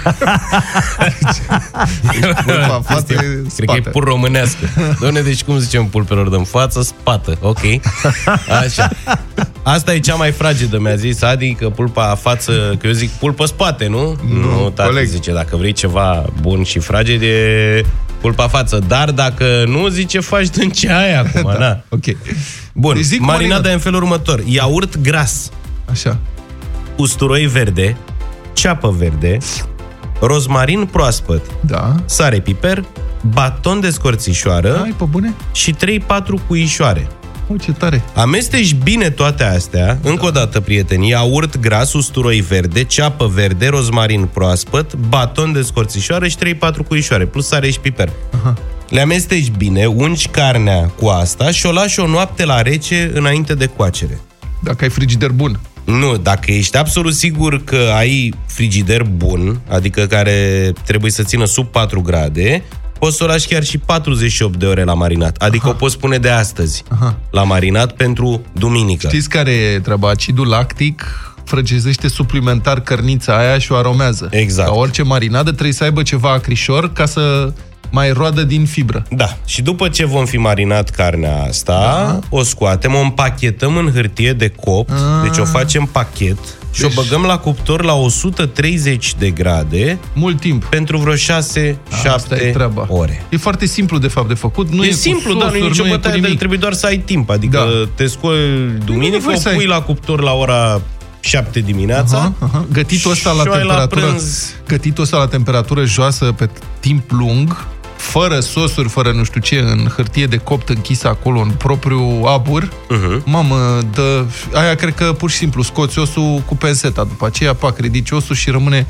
Pulpa față Este- e Cred că e spată. pur românească. Doamne, deci cum zicem pulpelor de față? Spată. Ok. Așa. Asta e cea mai fragedă, mi-a zis Adi, că pulpa față, că eu zic pulpă spate, nu? Nu, tati, coleg. zice, dacă vrei ceva bun și fraged, e pulpa față. Dar dacă nu, zice, faci ce ai acum, da. na. Ok. Bun, Deci zic marinada marinadă. e în felul următor. Iaurt gras, Așa. usturoi verde, ceapă verde, rozmarin proaspăt, Da. sare, piper, baton de scorțișoară Ai, pe bune? și 3-4 cuișoare. O, ce tare. Amesteci bine toate astea, încă o dată, prieteni, iaurt gras, usturoi verde, ceapă verde, rozmarin proaspăt, baton de scorțișoară și 3-4 cuișoare, plus sare și piper. Aha. Le amesteci bine, ungi carnea cu asta și o lași o noapte la rece înainte de coacere. Dacă ai frigider bun. Nu, dacă ești absolut sigur că ai frigider bun, adică care trebuie să țină sub 4 grade, poți să o lași chiar și 48 de ore la marinat. Adică Aha. o poți pune de astăzi Aha. la marinat pentru duminică. Știți care e treaba? Acidul lactic frăgezește suplimentar cărnița aia și o aromează. Exact. Ca orice marinadă trebuie să aibă ceva acrișor ca să mai roadă din fibră. Da. Și după ce vom fi marinat carnea asta, da. o scoatem, o împachetăm în hârtie de copt, Ah. deci o facem pachet și Deci- o băgăm la cuptor la 130 de grade Mult timp. pentru vreo 6-7 Asta e treaba. ore. E foarte simplu, de fapt, de făcut. Nu e, e, cu simplu, dar nu e sosuri, nicio nu e cu bătaie, dar nimic. trebuie doar să ai timp. Adică Da. te scoli duminică, nevoie o să ai- pui la cuptor la ora 7 dimineața. Aha, aha. Gătitul ăsta la Și o ai la temperatură, prânz. gătitul ăsta la temperatură joasă pe timp lung, fără sosuri, fără nu știu ce, în hârtie de copt închisă acolo, în propriu abur, Uh-huh. mamă, dă... aia cred că pur și simplu scoți osul cu penseta, după aceea, pac, ridici osul și rămâne...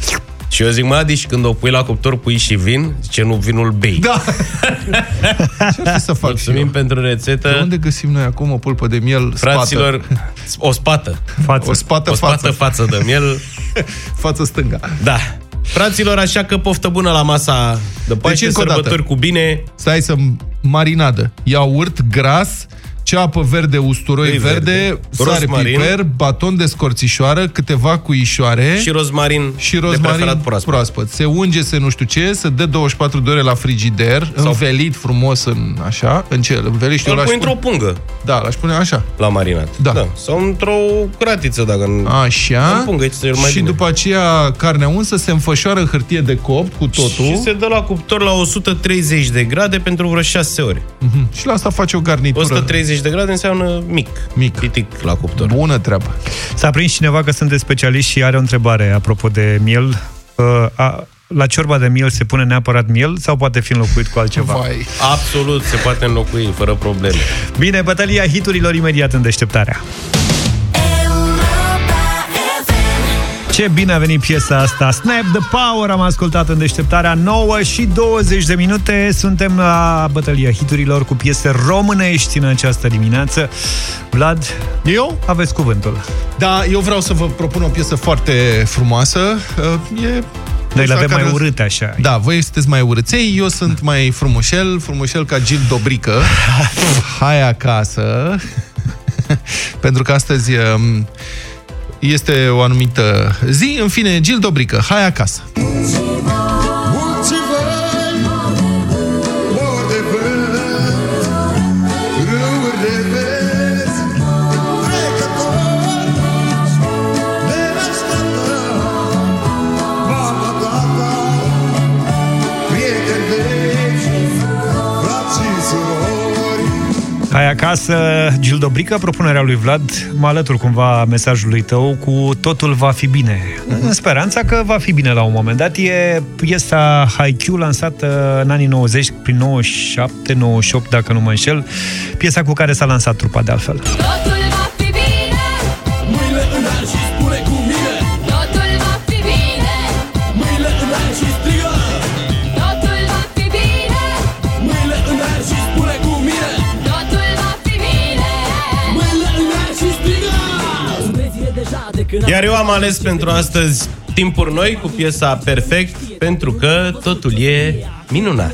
Și eu zic, mă, Adi, și când o pui la cuptor, pui și vin? Zice, nu, vinul bei. Da! Ce ar fi să fac și Mulțumim eu? pentru De rețetă. unde găsim noi acum o pulpă de miel Fraților, spată? o spată. Față. O spată O spată față. față de miel. Față stânga. Da. Fraților, așa că poftă bună la masa de Paște, încă o dată. sărbători cu bine. Stai să marinadă. Iaurt gras, ceapă verde, usturoi Ulei verde, verde, sare, rozmarin. piper, baton de scorțișoară, câteva cuișoare Și rozmarin, și de rozmarin preferat proaspăt. proaspăt. Se unge, se nu știu ce, se dă 24 de ore la frigider, Sau- învelit frumos în așa, în ce? Învelit și eu Îl l-aș pui pune- într-o pungă Da, l-aș pune așa. la marinat. Da. Sau într-o cratiță, dacă nu... Așa. În pungă, este cel mai și bine. după aceea carnea unsă se înfășoară în hârtie de copt cu totul. Și se dă la cuptor la 130 de grade pentru vreo 6 ore. Mhm. Și la asta face o garnitură. 130 de grade înseamnă mic. Mic. Pitic la cuptor. Bună treabă. S-a prins cineva că sunteți specialiști și are o întrebare apropo de miel. Uh, a, la ciorba de miel se pune neapărat miel sau poate fi înlocuit cu altceva? Vai. Absolut, se poate înlocui, fără probleme. Bine, bătălia hiturilor imediat în deșteptarea. Ce bine a venit piesa asta Snap the Power am ascultat în deșteptarea 9 și 20 de minute Suntem la bătălia hiturilor cu piese românești în această dimineață Vlad, Eu? aveți cuvântul Da, eu vreau să vă propun o piesă foarte frumoasă. Uh, E Noi le piesa avem care- mai urâte așa Da, voi sunteți mai urâței, eu sunt mai frumușel, frumușel ca Gil Dobrică. Hai acasă. Pentru că astăzi um, este o anumită zi. În fine, Gil Dobrică, hai acasă. Acasă, Gil Dobrică, propunerea lui Vlad, mă alătur cumva mesajului tău cu totul va fi bine. În speranța că va fi bine la un moment dat. E piesa Haikyuu lansată în anii 90, prin 97-98, dacă nu mă înșel, piesa cu care s-a lansat trupa de altfel. Totul Iar eu am ales pentru astăzi Timpuri noi cu piesa Perfect, pentru că totul e minunat.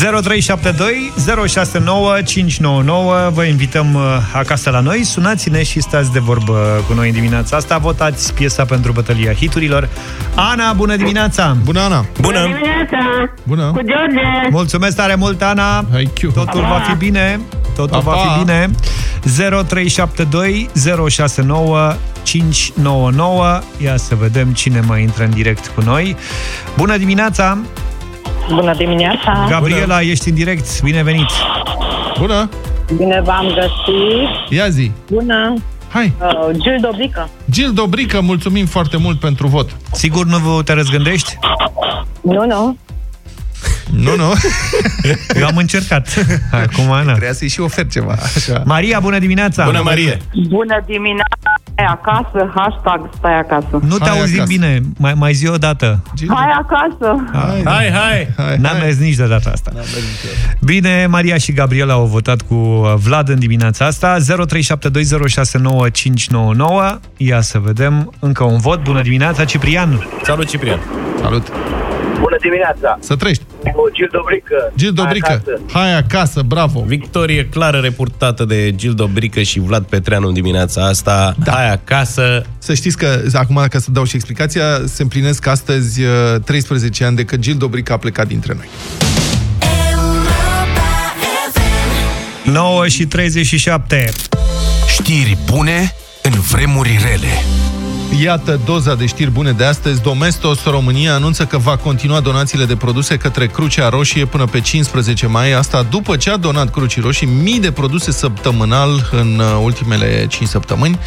...0372 069 599 Vă invităm uh, acasă la noi Sunați-ne și stați de vorbă cu noi în dimineața asta Votați piesa pentru bătălia hiturilor Ana, bună dimineața! Bună, Ana! Bună dimineața! Bună! Cu George! Mulțumesc tare mult, Ana! Totul Pa, va pa. fi bine Totul Pa, va pa. fi bine 0372 069 599 Ia să vedem cine mai intră în direct cu noi Bună dimineața! Bună dimineața! Gabriela, ești în direct, bine venit! Bună! Bine v-am găsit! Ia zi! Bună! Hai! Uh, Gil Dobrică. Gil Dobrică, mulțumim foarte mult pentru vot. Sigur nu te răzgândești? Nu, nu. Nu, nu. Eu am încercat. Acum, Ana. Trebuia să-i și ofer ceva. Așa. Maria, bună dimineața! Bună, Marie! Bună dimineața! Stai acasă, hashtag stai acasă. Nu te Hai auzim acasă. bine, mai, mai zi o dată. Hai acasă! Hai, Hai, hai! hai, N-am hai. mers nici de data asta. Bine, Maria și Gabriela au votat cu uh, Vlad în dimineața asta. 0372069599. Ia să vedem încă un vot. Bună dimineața, Ciprian. Salut, Ciprian! Salut! Bună dimineața! Să trăiești! Cu Gil Dobrică. Gil Dobrică, Acasă. hai acasă, bravo! Victorie clară reportată de Gil Dobrică și Vlad Petreanu în dimineața asta. Da. Hai acasă! Să știți că, acum ca să dau și explicația, se împlinesc astăzi uh, 13 ani de când Gil Dobrică a plecat dintre noi. 9 și 37. Știri bune în vremuri rele. Iată doza de știri bune de astăzi. Domestos România anunță că va continua donațiile de produse către Crucea Roșie până pe 15 mai. Asta după ce a donat Crucii Roșii mii de produse săptămânal în uh, ultimele 5 săptămâni.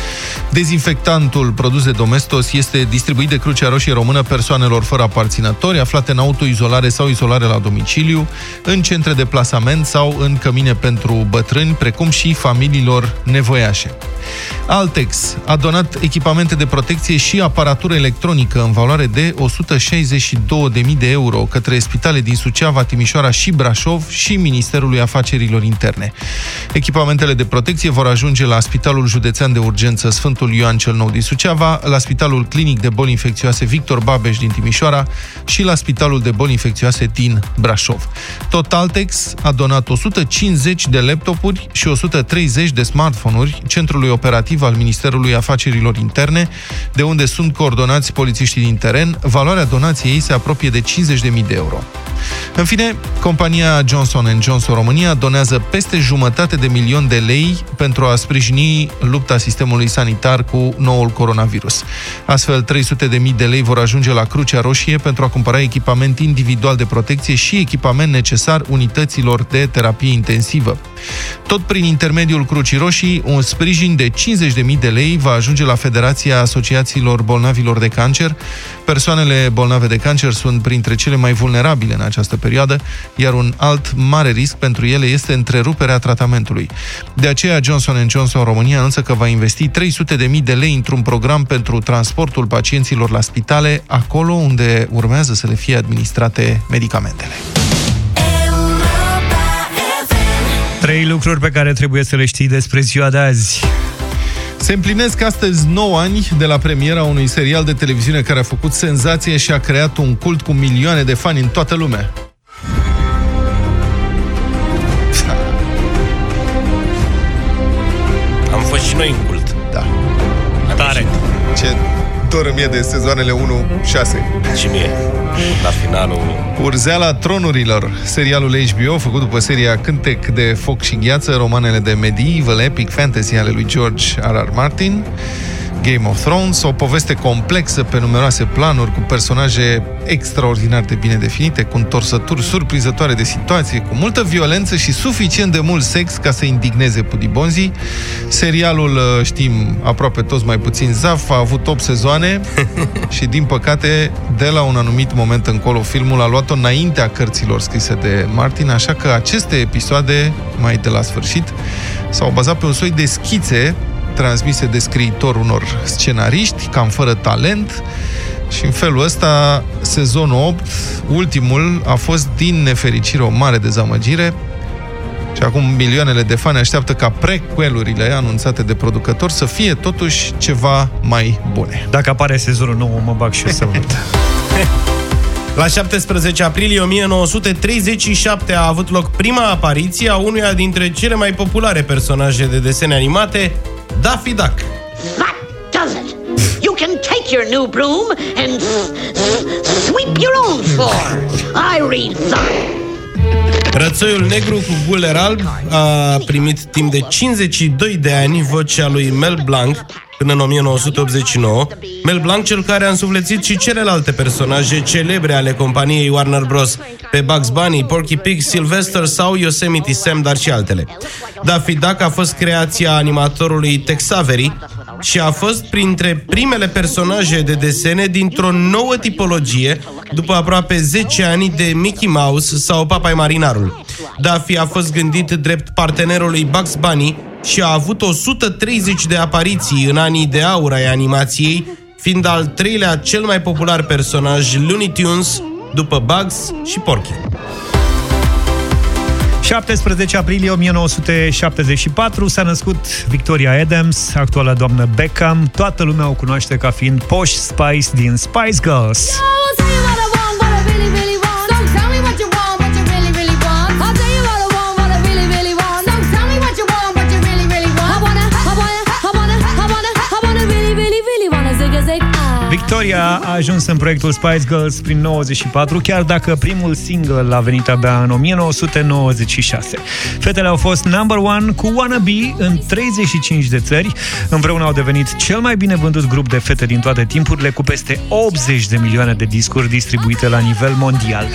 Dezinfectantul produs de Domestos este distribuit de Crucea Roșie Română persoanelor fără aparținători, aflate în autoizolare sau izolare la domiciliu, în centre de plasament sau în cămine pentru bătrâni, precum și familiilor nevoiașe. Altex a donat echipamente de protecție și aparatură electronică în valoare de 162.000 de euro către spitale din Suceava, Timișoara și Brașov și Ministerului Afacerilor Interne. Echipamentele de protecție vor ajunge la Spitalul Județean de Urgență Sfântul Ioan cel Nou din Suceava, la Spitalul Clinic de Boli Infecțioase Victor Babeș din Timișoara și la Spitalul de Boli Infecțioase din Brașov. Tot Altex a donat 150 de laptopuri și 130 de smartphone-uri Centrului Operativ al Ministerului Afacerilor Interne, de unde sunt coordonați polițiștii din teren. Valoarea donației se apropie de 50.000 de euro. În fine, compania Johnson Johnson România donează peste jumătate de milion de lei pentru a sprijini lupta sistemului sanitar cu noul coronavirus. Astfel, 300 de mii de lei vor ajunge la Crucea Roșie pentru a cumpăra echipament individual de protecție și echipament necesar unităților de terapie intensivă. Tot prin intermediul Crucii Roșii, un sprijin de 50.000 de lei va ajunge la Federația Asociațiilor Bolnavilor de Cancer. Persoanele bolnave de cancer sunt printre cele mai vulnerabile în această perioadă, iar un alt mare risc pentru ele este întreruperea tratamentului. De aceea, Johnson Johnson România anunță că va investi 300.000 de lei într-un program pentru transportul pacienților la spitale, acolo unde urmează să le fie administrate medicamentele. Trei lucruri pe care trebuie să le știi despre ziua de azi. Se împlinesc astăzi 9 ani de la premiera unui serial de televiziune care a făcut senzație și a creat un cult cu milioane de fani în toată lumea. Am fost și noi în cult. Da. Tare. Ce dor îmi e de sezoanele 1-6. Și mie. La finalul... Urzeala tronurilor, serialul HBO făcut după seria Cântec de foc și gheață, romanele de medieval epic fantasy ale lui George R.R. Martin, Game of Thrones, o poveste complexă pe numeroase planuri, cu personaje extraordinar de bine definite, cu întorsături surprinzătoare de situație, cu multă violență și suficient de mult sex ca să indigneze pudibonzii. Serialul, uh, știm, aproape toți mai puțin zaf, a avut 8 sezoane și, din păcate, de la un anumit moment încolo, filmul a luat-o înaintea cărților scrise de Martin, așa că aceste episoade, mai de la sfârșit, s-au bazat pe un soi de schițe transmise de scriitor unor scenariști, cam fără talent, și în felul ăsta, sezonul 8, ultimul, a fost din nefericire o mare dezamăgire și acum milioanele de fani așteaptă ca prequelurile anunțate de producători să fie totuși ceva mai bune. Dacă apare sezonul nou, mă bag și eu să văd. La 17 aprilie 1937 a avut loc prima apariție a unuia dintre cele mai populare personaje de desene animate, Daffy Duck. That does it. You can take your new broom and sweep your own floor. I read. Rățoiul negru cu guler alb a primit timp de 52 de ani vocea lui Mel Blanc până în 1989. Mel Blanc, cel care a însuflețit și celelalte personaje celebre ale companiei Warner Bros. pe Bugs Bunny, Porky Pig, Sylvester sau Yosemite Sam, dar și altele. Daffy Duck a fost creația animatorului Tex Avery și a fost printre primele personaje de desene dintr-o nouă tipologie după aproape 10 ani de Mickey Mouse sau Papai Marinarul. Daffy a fost gândit drept partenerul lui Bugs Bunny și a avut 130 de apariții în anii de aur ai animației, fiind al treilea cel mai popular personaj Looney Tunes după Bugs și Porky. 17 aprilie 1974 s-a născut Victoria Adams, actuala doamnă Beckham. Toată lumea o cunoaște ca fiind Posh Spice din Spice Girls. I'll Victoria a ajuns în proiectul Spice Girls prin 94, chiar dacă primul single a venit abia în 1996. Fetele au fost number one cu Wanna Be în 35 de țări. Împreună au devenit cel mai bine vândut grup de fete din toate timpurile, cu peste 80 de milioane de discuri distribuite la nivel mondial.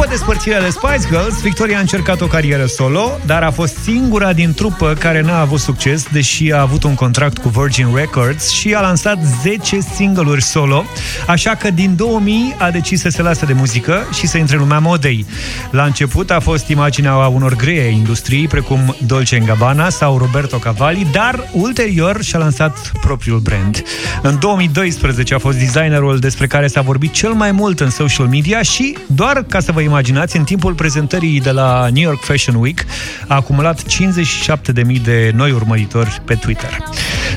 După despărțirea de Spice Girls, Victoria a încercat o carieră solo, dar a fost singura din trupă care n-a avut succes, deși a avut un contract cu Virgin Records și a lansat 10 single-uri solo, așa că din 2000 a decis să se lase de muzică și să intre în lumea modei. La început a fost imaginea unor greie industrii, precum Dolce Gabbana sau Roberto Cavalli, dar ulterior și-a lansat propriul brand. În 2012 a fost designerul despre care s-a vorbit cel mai mult în social media și, doar ca să vă imaginați, în timpul prezentării de la New York Fashion Week a acumulat 57.000 de noi urmăritori pe Twitter.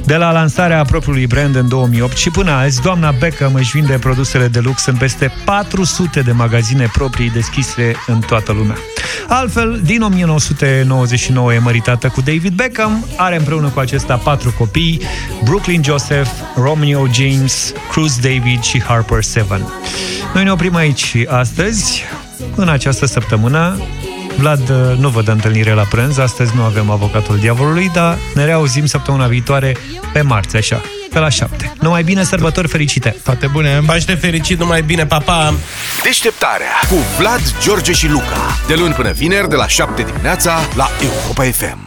De la lansarea propriului brand în 2008 și până azi, doamna Beckham își vinde produsele de lux în peste 400 de magazine proprii deschise în toată lumea. Altfel, din 1999 e măritată cu David Beckham, are împreună cu acesta patru copii, Brooklyn Joseph, Romeo James, Cruz David și Harper Seven. Noi ne oprim aici astăzi, în această săptămână. Vlad uh, nu vă dă întâlnire la prânz, astăzi nu avem avocatul diavolului, dar ne reauzim săptămâna viitoare pe marți, așa, pe la 7. Numai bine, sărbători fericite! Toate bune! Paște fericit, numai bine, papa! Deșteptarea cu Vlad, George și Luca. De luni până vineri, de la 7 dimineața, la Europa FM.